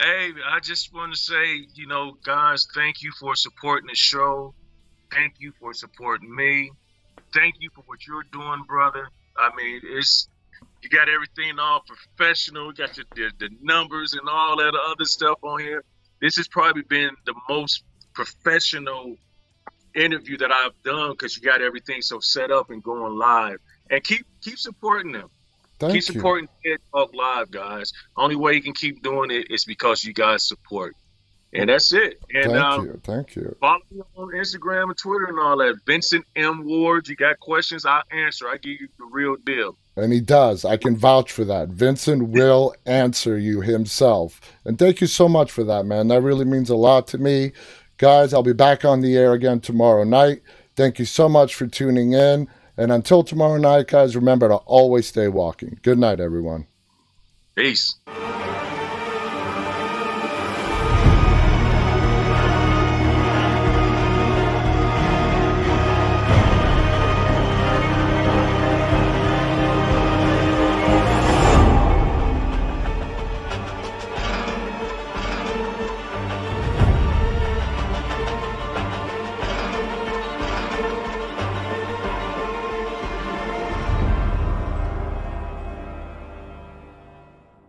Hey, I just want to say, you know, guys, thank you for supporting the show. Thank you for supporting me. Thank you for what you're doing, brother. I mean, it's you got everything all professional. You got your, the, the numbers and all that other stuff on here. This has probably been the most professional interview that I've done because you got everything so set up and going live. And keep keep supporting them. Thank keep supporting Dead Talk Live, guys. Only way you can keep doing it is because you guys support. And that's it. And Thank um, you. Thank you. follow me on Instagram and Twitter and all that. Vincent M. Ward. You got questions, I'll answer. I give you the real deal. And he does. I can vouch for that. Vincent will answer you himself. And thank you so much for that, man. That really means a lot to me. Guys, I'll be back on the air again tomorrow night. Thank you so much for tuning in. And until tomorrow night, guys, remember to always stay walking. Good night, everyone. Peace.